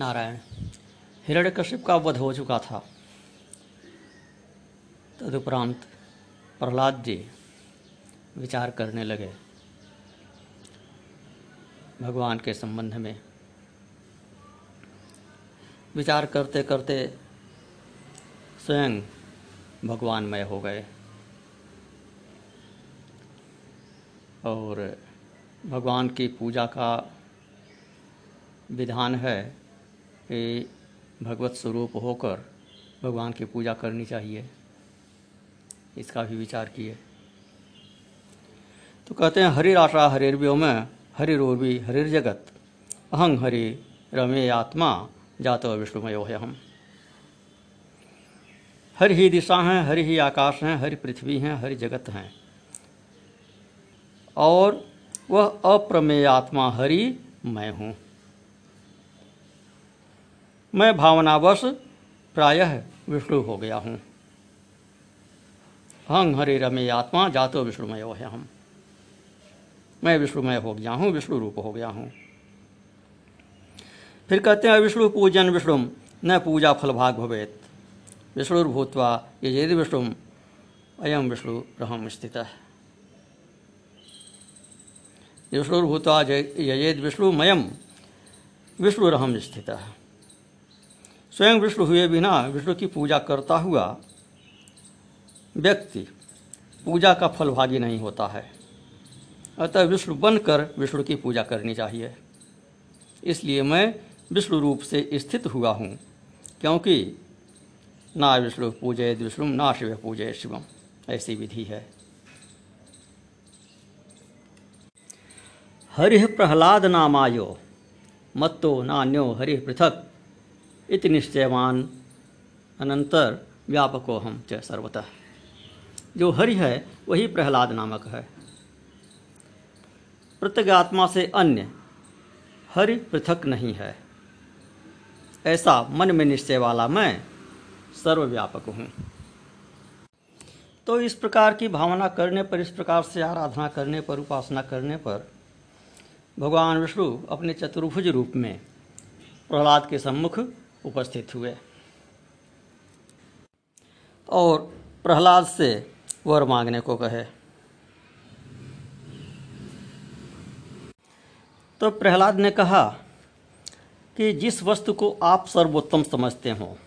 नारायण, हिरण्यकश्यप का वध हो चुका था। तदुपरांत प्रहलाद जी विचार करने लगे। भगवान के संबंध में विचार करते करते स्वयं भगवानमय हो गए और भगवान की पूजा का विधान है कि भगवत स्वरूप होकर भगवान की पूजा करनी चाहिए। इसका भी विचार किए। तो कहते हैं, हरि राशा हरिर्व्यो में हरिरोर्वी हरिर्जगत अहं हरि रमे आत्मा, जातो विष्णुमयो है हम हरि ही दिशा हैं, हरि ही आकाश हैं, हरि पृथ्वी हैं, हरि जगत हैं। और वह अप्रमेय आत्मा हरि मैं हूँ। मैं भावनावश प्रायः विष्णु हो गया हूँ। हंग हरे रमे आत्मा, जातो विष्णुमय है हम। मैं विष्णुमय हो गया हूँ, विष्णु रूप हो गया हूँ। फिर कहते हैं, विष्णु पूजन विष्णु न पूजा फल भाग भवेत। विष्णुर्भूतवा ये यदि विष्णु अयम विष्णु रहम स्थित विष्णुर्भूतवा यजेद विष्णुमयम विष्णुरहम स्थित है। स्वयं विष्णु हुए बिना विष्णु की पूजा करता हुआ व्यक्ति पूजा का फलभागी नहीं होता है। अतः विष्णु बनकर विष्णु की पूजा करनी चाहिए। इसलिए मैं विष्णु रूप से स्थित हुआ हूँ, क्योंकि ना विष्णु पूजय विष्णु ना शिव पूजय शिवम ऐसी विधि है। हरि प्रहलाद नामायो मत्तो नान्यो हरि पृथक। इति निश्चयवान। अनंतर व्यापको हम च सर्वतः। जो हरि है, वही प्रहलाद नामक है। प्रत्यगात्मा से अन्य हरि पृथक नहीं है। ऐसा मन में निश्चय वाला मैं सर्वव्यापक हूँ। तो इस प्रकार की भावना करने पर, इस प्रकार से आराधना करने पर, उपासना करने पर, भगवान विष्णु अपने चतुर्भुज रूप में प्रहलाद के सम्मुख उपस्थित हुए। और प्रहलाद से वर मांगने को कहे। तो प्रहलाद ने कहा कि जिस वस्तु को आप सर्वोत्तम समझते हो,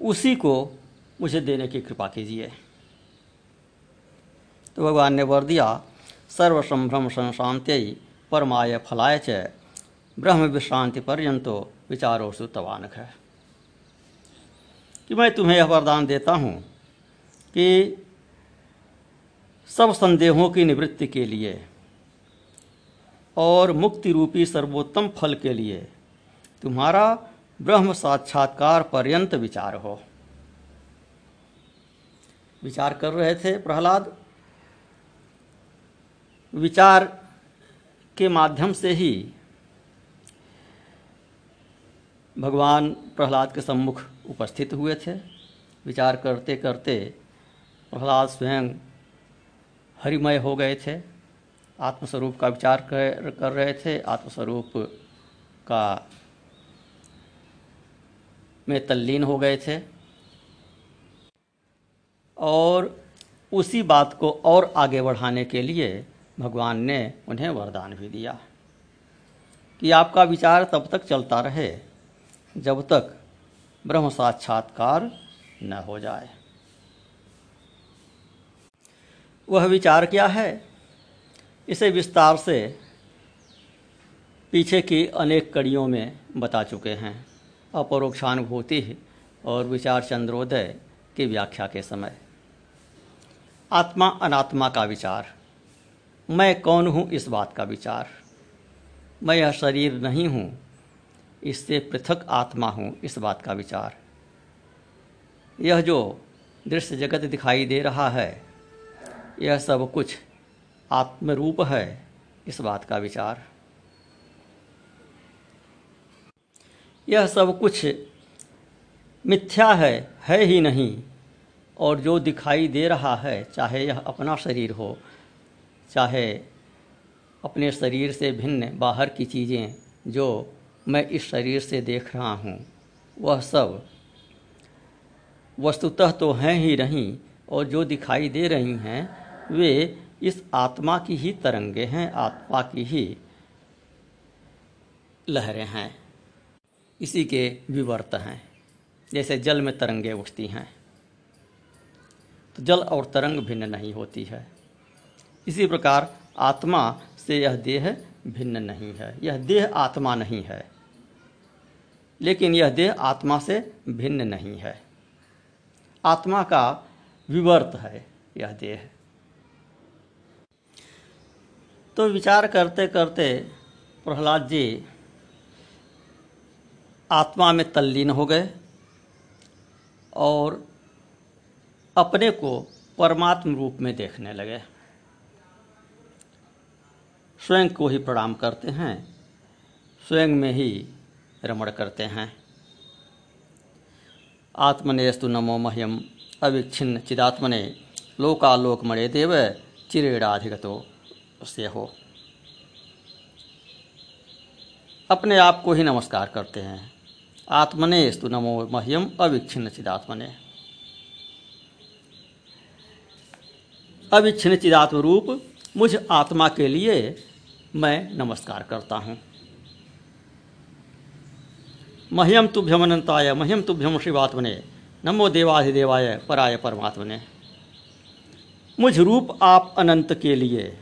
उसी को मुझे देने की कृपा कीजिए। तो भगवान ने वर दिया, सर्वसंभ्रम संशांत्य परमाय फलाय च, ब्रह्म विश्रांति पर्यंतो विचारो सुतवानक है। कि मैं तुम्हें यह वरदान देता हूँ कि सब संदेहों की निवृत्ति के लिए और मुक्ति रूपी सर्वोत्तम फल के लिए तुम्हारा ब्रह्म साक्षात्कार पर्यंत विचार हो। विचार कर रहे थे प्रहलाद। विचार के माध्यम से ही भगवान प्रहलाद के सम्मुख उपस्थित हुए थे। विचार करते करते प्रहलाद स्वयं हरिमय हो गए थे। आत्मस्वरूप का विचार कर, कर रहे थे। आत्मस्वरूप का में तल्लीन हो गए थे। और उसी बात को और आगे बढ़ाने के लिए भगवान ने उन्हें वरदान भी दिया कि आपका विचार तब तक चलता रहे। जब तक ब्रह्म साक्षात्कार न हो जाए। वह विचार क्या है? इसे विस्तार से पीछे की अनेक कड़ियों में बता चुके हैं। अपरोक्षानुभूति और विचार चंद्रोदय की व्याख्या के समय। आत्मा अनात्मा का विचार। मैं कौन हूँ इस बात का विचार? मैं यह शरीर नहीं हूँ इससे पृथक आत्मा हूँ, इस बात का विचार। यह जो दृश्य जगत दिखाई दे रहा है, यह सब कुछ आत्मरूप है, इस बात का विचार। यह सब कुछ मिथ्या है है ही नहीं, और जो दिखाई दे रहा है, चाहे यह अपना शरीर हो, चाहे अपने शरीर से भिन्न बाहर की चीज़ें, जो मैं इस शरीर से देख रहा हूँ। वह सब वस्तुतः तो हैं ही नहीं, और जो दिखाई दे रही हैं, वे इस आत्मा की ही तरंगे हैं, आत्मा की ही लहरें हैं। इसी के विवर्त हैं। जैसे जल में तरंगे उठती हैं तो जल और तरंग भिन्न नहीं होती है। इसी प्रकार आत्मा से यह देह भिन्न नहीं है। यह देह आत्मा नहीं है। लेकिन यह देह आत्मा से भिन्न नहीं है। आत्मा का विवर्त है, यह देह तो विचार करते करते प्रहलाद जी आत्मा में तल्लीन हो गए और अपने को परमात्म रूप में देखने लगे। स्वयं को ही प्रणाम करते हैं। स्वयं में ही रमण करते हैं। आत्मनेस्तु नमो मह्यम। अविच्छिन्न चिदात्मने। लोकालोकमणे देव चिरेड़ाधिगतो से हो। अपने आप को ही नमस्कार करते हैं। आत्मने स्तु नमो मह्यम। अविच्छिन्न चिदात्मने। अविच्छिन्न चिदात्म रूप मुझ आत्मा के लिए मैं नमस्कार करता हूँ। मह्यम तुभ्यम अनंताय मह्यम तुभ्यम शिवात्मने, नमो देवाधिदेवाय पराय परमात्मने। मुझ रूप आप अनंत के लिए,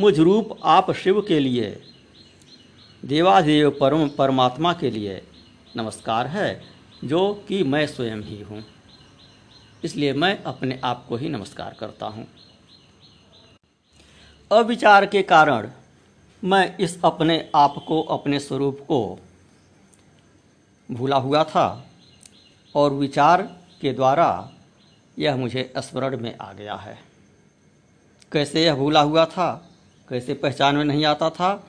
मुझ रूप आप शिव के लिए, देवाधिदेव परम परमात्मा के लिए नमस्कार है, जो कि मैं स्वयं ही हूँ। इसलिए मैं अपने आप को ही नमस्कार करता हूँ। अविचार के कारण मैं इस अपने आप को, अपने स्वरूप को भूला हुआ था और विचार के द्वारा यह मुझे स्मरण में आ गया है। कैसे यह भूला हुआ था? कैसे पहचान में नहीं आता था?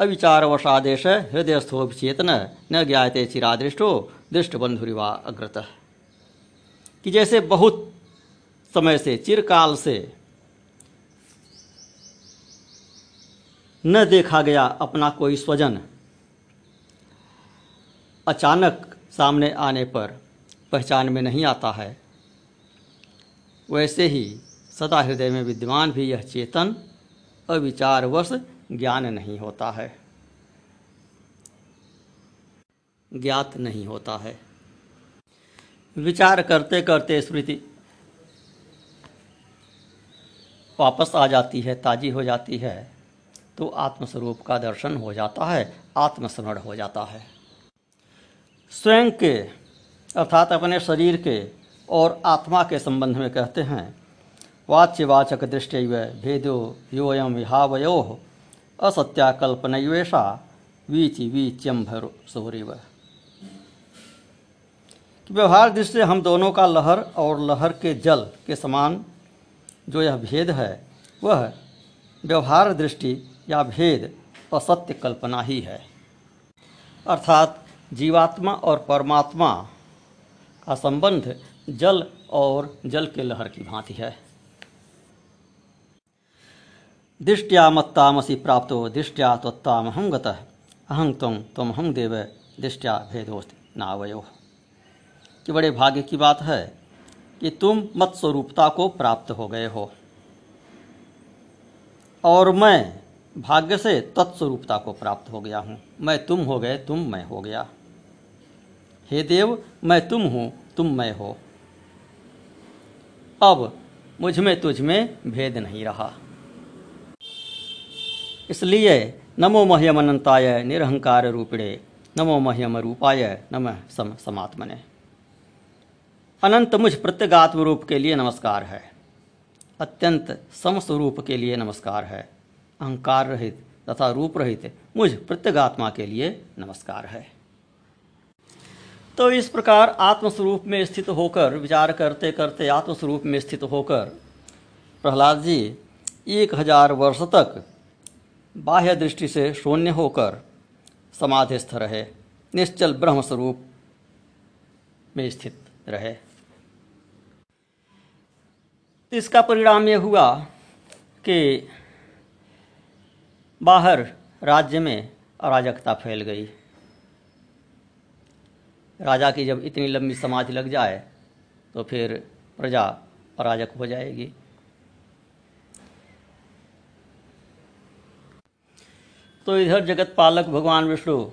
अविचार वशादेश हृदयस्थो चेतन न ज्ञाते चिरादृष्टो दृष्ट बंधुरिवा अग्रत। कि जैसे बहुत समय से, चिरकाल से न देखा गया अपना कोई स्वजन अचानक सामने आने पर पहचान में नहीं आता है। वैसे ही सदा हृदय में विद्यमान भी यह चेतन अविचारवश ज्ञान नहीं होता है। ज्ञात नहीं होता है। विचार करते करते स्मृति वापस आ जाती है, ताजी हो जाती है तो आत्मस्वरूप का दर्शन हो जाता है, आत्मस्मरण हो जाता है। स्वयं के, अर्थात अपने शरीर के और आत्मा के संबंध में कहते हैं। वाच्यवाचक दृष्टि भेदो योयम विहावयो असत्याकल्पनैवेशा वीचि वीच्यम भर सोरिव। व्यवहार दृष्टि हम दोनों का लहर और लहर के जल के समान जो यह भेद है, वह व्यवहार दृष्टि या भेद असत्य कल्पना ही है। अर्थात जीवात्मा और परमात्मा का संबंध जल और जल के लहर की भांति है। दृष्टिया मत्तामसी प्राप्तो दृष्टिया त्वत्ताम हम गतः। अहं तुम तुम हम देव, दृष्टिया भेदोस्त नावयो। कि बड़े भाग्य की बात है कि तुम मत स्वरूपता को प्राप्त हो गए हो। और मैं भाग्य से तत्स्वरूपता को प्राप्त हो गया हूँ। मैं तुम हो गए, तुम मैं हो गया। हे देव, मैं तुम हूँ, तुम मैं हो। अब मुझमें तुझ में भेद नहीं रहा। इसलिए नमो मह्यम अनंताय निरहंकार रूपिणे, नमो मह्यम रूपाय नम सम, समात्मने। अनंत मुझ प्रत्यगात्म रूप के लिए नमस्कार है। अत्यंत समस्वरूप के लिए नमस्कार है। अहंकार रहित तथा रूप रहित मुझ प्रत्यगात्मा के लिए नमस्कार है। तो इस प्रकार आत्मस्वरूप में स्थित होकर, विचार करते करते आत्मस्वरूप में स्थित होकर, प्रहलाद जी, एक हज़ार वर्ष तक बाह्य दृष्टि से शून्य होकर समाधिस्थ रहे, निश्चल ब्रह्म स्वरूप में स्थित रहे। इसका परिणाम ये हुआ कि बाहर राज्य में अराजकता फैल गई। राजा की जब इतनी लंबी समाधि लग जाए तो फिर प्रजा अराजक हो जाएगी तो इधर जगत पालक भगवान विष्णु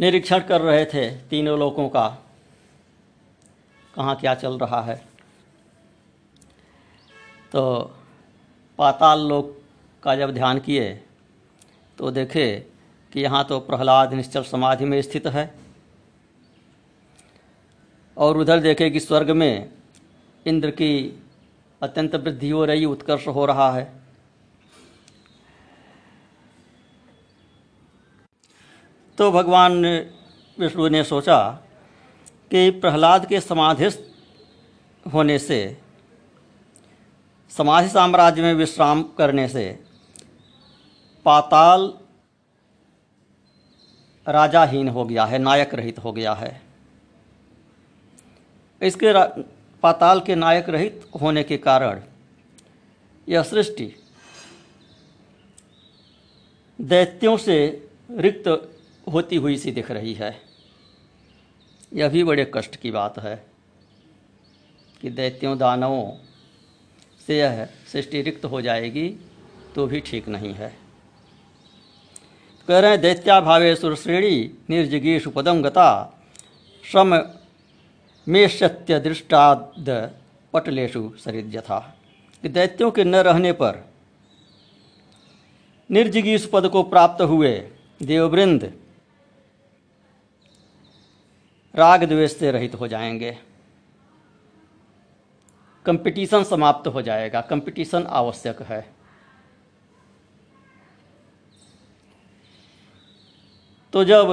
निरीक्षण कर रहे थे तीनों लोगों का, कहाँ क्या चल रहा है। तो पाताल लोक का जब ध्यान किए तो देखे कि यहाँ तो प्रहलाद निश्चल समाधि में स्थित है। और उधर देखे कि स्वर्ग में इंद्र की अत्यंत वृद्धि हो रही, उत्कर्ष हो रहा है। तो भगवान विष्णु ने सोचा कि प्रहलाद के समाधिस्थ होने से, समाधि साम्राज्य में विश्राम करने से पाताल राजाहीन हो गया है, नायक रहित हो गया है। इसके पाताल के नायक रहित होने के कारण यह सृष्टि दैत्यों से रिक्त होती हुई सी दिख रही है। यह भी बड़े कष्ट की बात है कि दैत्यों दानवों से यह सृष्टि रिक्त हो जाएगी तो भी ठीक नहीं है। कह रहे हैं, दैत्या भावे सुरश्रेणी निर्जगीषु पदम गता। श्रम में सत्य दृष्टाद पटलेशु शरीर यथा कि दैत्यों के न रहने पर निर्जगीष पद को प्राप्त हुए देववृंद राग द्वेष से रहित हो जाएँगे। कंपटीशन समाप्त हो जाएगा। कंपटीशन आवश्यक है। तो जब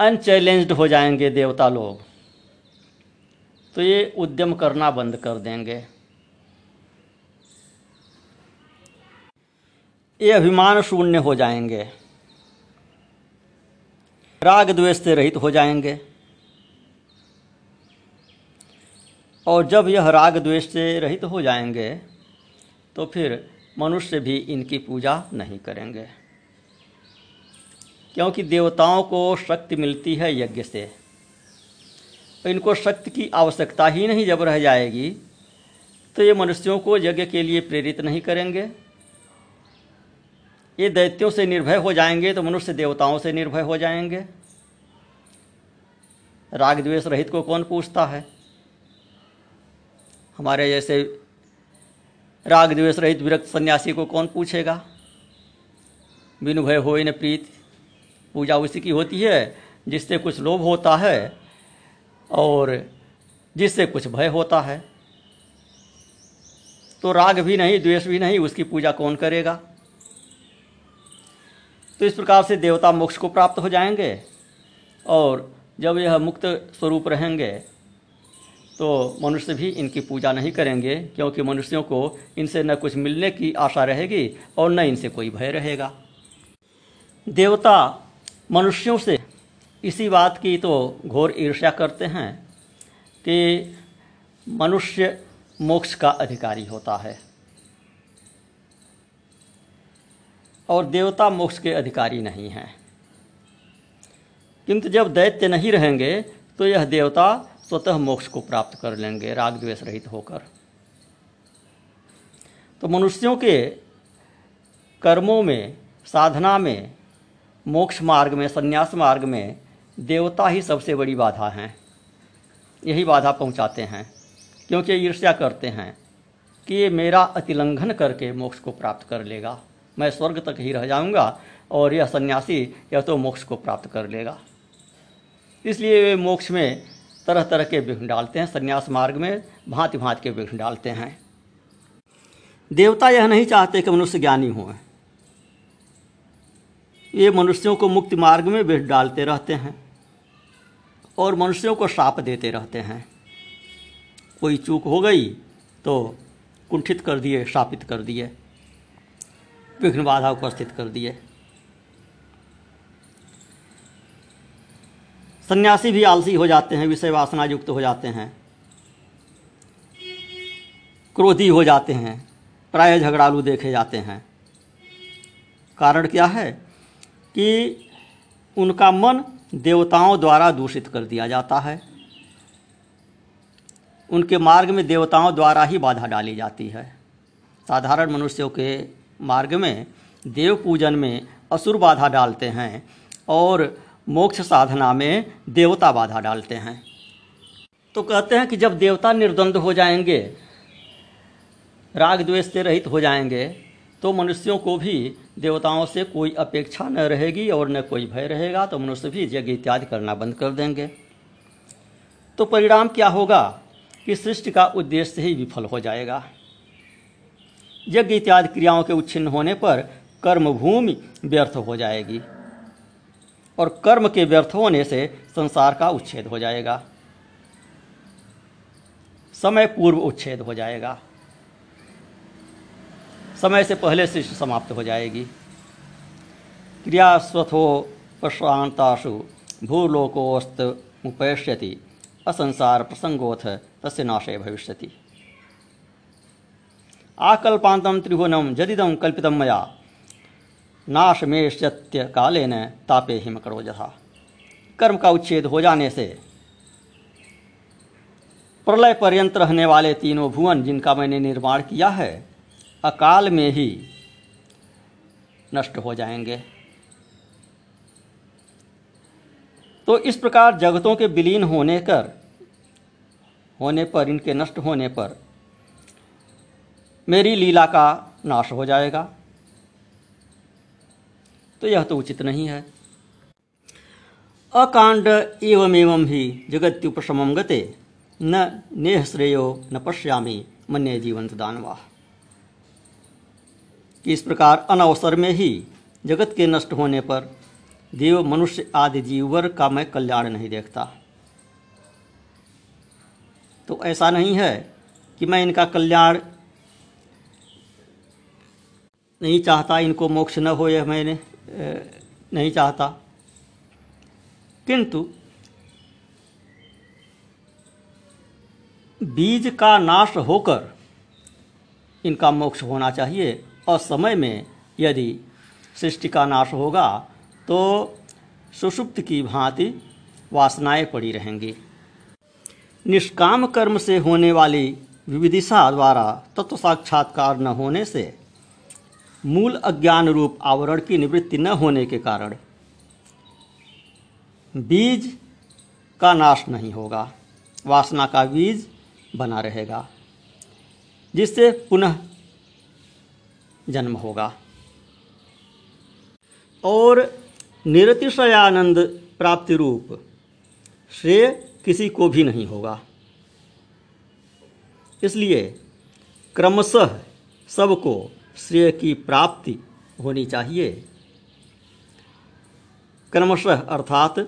अनचैलेंज्ड हो जाएँगे देवता लोग तो ये उद्यम करना बंद कर देंगे। ये अभिमान शून्य हो जाएँगे। राग द्वेष से रहित हो जाएँगे। और जब यह राग द्वेष से रहित हो जाएँगे तो फिर मनुष्य भी इनकी पूजा नहीं करेंगे। क्योंकि देवताओं को शक्ति मिलती है यज्ञ से। इनको शक्ति की आवश्यकता ही नहीं जब रह जाएगी तो ये मनुष्यों को यज्ञ के लिए प्रेरित नहीं करेंगे। ये दैत्यों से निर्भय हो जाएँगे तो मनुष्य देवताओं से निर्भय हो जाएँगे। राग द्वेष रहित को कौन पूछता है? हमारे जैसे राग द्वेष रहित विरक्त सन्यासी को कौन पूछेगा? बिनु भय हो न प्रीत। पूजा उसी की होती है, जिससे कुछ लोभ होता है और जिससे कुछ भय होता है। तो राग भी नहीं, द्वेष भी नहीं, उसकी पूजा कौन करेगा? तो इस प्रकार से देवता मोक्ष को प्राप्त हो जाएँगे और जब यह मुक्त स्वरूप रहेंगे तो मनुष्य भी इनकी पूजा नहीं करेंगे, क्योंकि मनुष्यों को इनसे न कुछ मिलने की आशा रहेगी और न इनसे कोई भय रहेगा। देवता मनुष्यों से इसी बात की तो घोर ईर्ष्या करते हैं कि मनुष्य मोक्ष का अधिकारी होता है। और देवता मोक्ष के अधिकारी नहीं हैं। किंतु जब दैत्य नहीं रहेंगे तो यह देवता स्वतः मोक्ष को प्राप्त कर लेंगे, राग द्वेष रहित होकर। तो मनुष्यों के कर्मों में, साधना में मोक्ष मार्ग में, संन्यास मार्ग में देवता ही सबसे बड़ी बाधा हैं। यही बाधा पहुंचाते हैं, क्योंकि ईर्ष्या करते हैं कि ये मेरा अतिलंघन करके मोक्ष को प्राप्त कर लेगा। मैं स्वर्ग तक ही रह जाऊँगा और यह सन्यासी यह तो मोक्ष को प्राप्त कर लेगा। इसलिए वे मोक्ष में तरह तरह के विघ्न डालते हैं, संन्यास मार्ग में भांति भांति के विघ्न डालते हैं। देवता यह नहीं चाहते कि मनुष्य ज्ञानी हो। ये मनुष्यों को मुक्ति मार्ग में विघ्न डालते रहते हैं और मनुष्यों को श्राप देते रहते हैं। कोई चूक हो गई तो कुंठित कर दिए, शापित कर दिए, विघ्न बाधा उपस्थित कर दिए। सन्यासी भी आलसी हो जाते हैं, विषय वासना युक्त हो जाते हैं, क्रोधी हो जाते हैं, प्राय झगड़ालू देखे जाते हैं। कारण क्या है? कि उनका मन देवताओं द्वारा दूषित कर दिया जाता है। उनके मार्ग में देवताओं द्वारा ही बाधा डाली जाती है। साधारण मनुष्यों के मार्ग में देव पूजन में असुर बाधा डालते हैं और मोक्ष साधना में देवता बाधा डालते हैं। तो कहते हैं कि जब देवता निर्द्वंद हो जाएँगे, राग द्वेष से रहित हो जाएँगे तो मनुष्यों को भी देवताओं से कोई अपेक्षा न रहेगी और न कोई भय रहेगा तो मनुष्य भी यज्ञ इत्यादि करना बंद कर देंगे। तो परिणाम क्या होगा कि सृष्टि का उद्देश्य ही विफल हो जाएगा। यज्ञ इत्यादि क्रियाओं के उच्छिन्न होने पर कर्मभूमि व्यर्थ हो जाएगी और कर्म के व्यर्थ होने से संसार का उच्छेद हो जाएगा। समय पूर्व उच्छेद हो जाएगा। समय से पहले सृष्टि समाप्त हो जाएगी। क्रियास्वथो प्रशांताशु भूलोकोस्त उपैष्यति असंसार प्रसंगोथ तस्य नाशे भविष्यति। आकल्पांतम त्रिभुवनम जदिदम कल्पितम मया नाश में सत्य काले न तापे हिम करो जथा। कर्म का उच्छेद हो जाने से प्रलय पर्यंत रहने वाले तीनों भुवन जिनका मैंने निर्माण किया है अकाल में ही नष्ट हो जाएँगे। तो इस प्रकार जगतों के विलीन होने कर, होने पर, इनके नष्ट होने पर, मेरी लीला का नाश हो जाएगा। तो यह तो उचित नहीं है। अकांड एवं एवं ही जगत्युपशम गते, न नेह श्रेयो न पश्यामी मन्य जीवंत दानवा इस प्रकार अनवसर में ही जगत के नष्ट होने पर देव मनुष्य आदि जीवर का मैं कल्याण नहीं देखता। तो ऐसा नहीं है कि मैं इनका कल्याण नहीं चाहता, इनको मोक्ष न हो यह मैंने नहीं चाहता। किंतु बीज का नाश होकर इनका मोक्ष होना चाहिए। और समय में यदि सृष्टि का नाश होगा तो सुषुप्त की भांति वासनाएँ पड़ी रहेंगी। निष्काम कर्म से होने वाली विविदिशा द्वारा तत्व साक्षात्कार न होने से मूल अज्ञान रूप आवरण की निवृत्ति न होने के कारण बीज का नाश नहीं होगा, वासना का बीज बना रहेगा, जिससे पुनः जन्म होगा। और निरतिशयानंद प्राप्ति रूप श्रेय किसी को भी नहीं होगा। इसलिए क्रमशः सबको श्रेय की प्राप्ति होनी चाहिए। क्रमशः अर्थात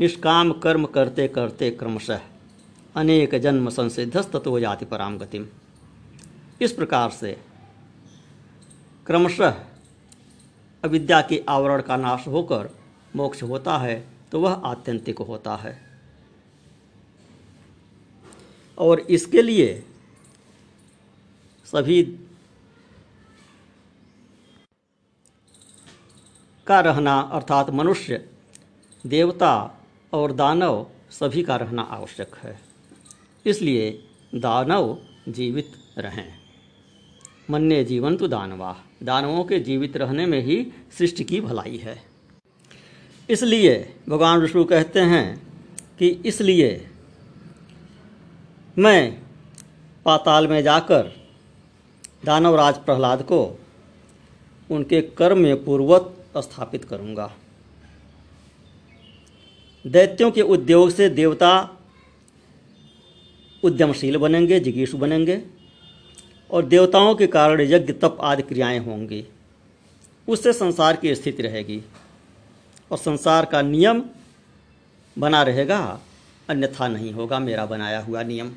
निष्काम कर्म करते करते क्रमशः अनेक जन्म संसिद्धस्तत्व जाति पराम गतिम। इस प्रकार से क्रमशः अविद्या के आवरण का नाश होकर मोक्ष होता है तो वह आत्यंतिक होता है। और इसके लिए सभी का रहना अर्थात मनुष्य, देवता और दानव सभी का रहना आवश्यक है। इसलिए दानव जीवित रहें। मन्य जीवन तो दानवा। दानवों के जीवित रहने में ही सृष्टि की भलाई है। इसलिए भगवान विष्णु कहते हैं कि इसलिए मैं पाताल में जाकर दानवराज प्रहलाद को उनके कर्म में पूर्वत स्थापित करूँगा। दैत्यों के उद्योग से देवता उद्यमशील बनेंगे, जिगीषु बनेंगे। और देवताओं के कारण यज्ञ, तप आदि क्रियाएँ होंगी। उससे संसार की स्थिति रहेगी और संसार का नियम बना रहेगा, अन्यथा नहीं होगा, मेरा बनाया हुआ नियम।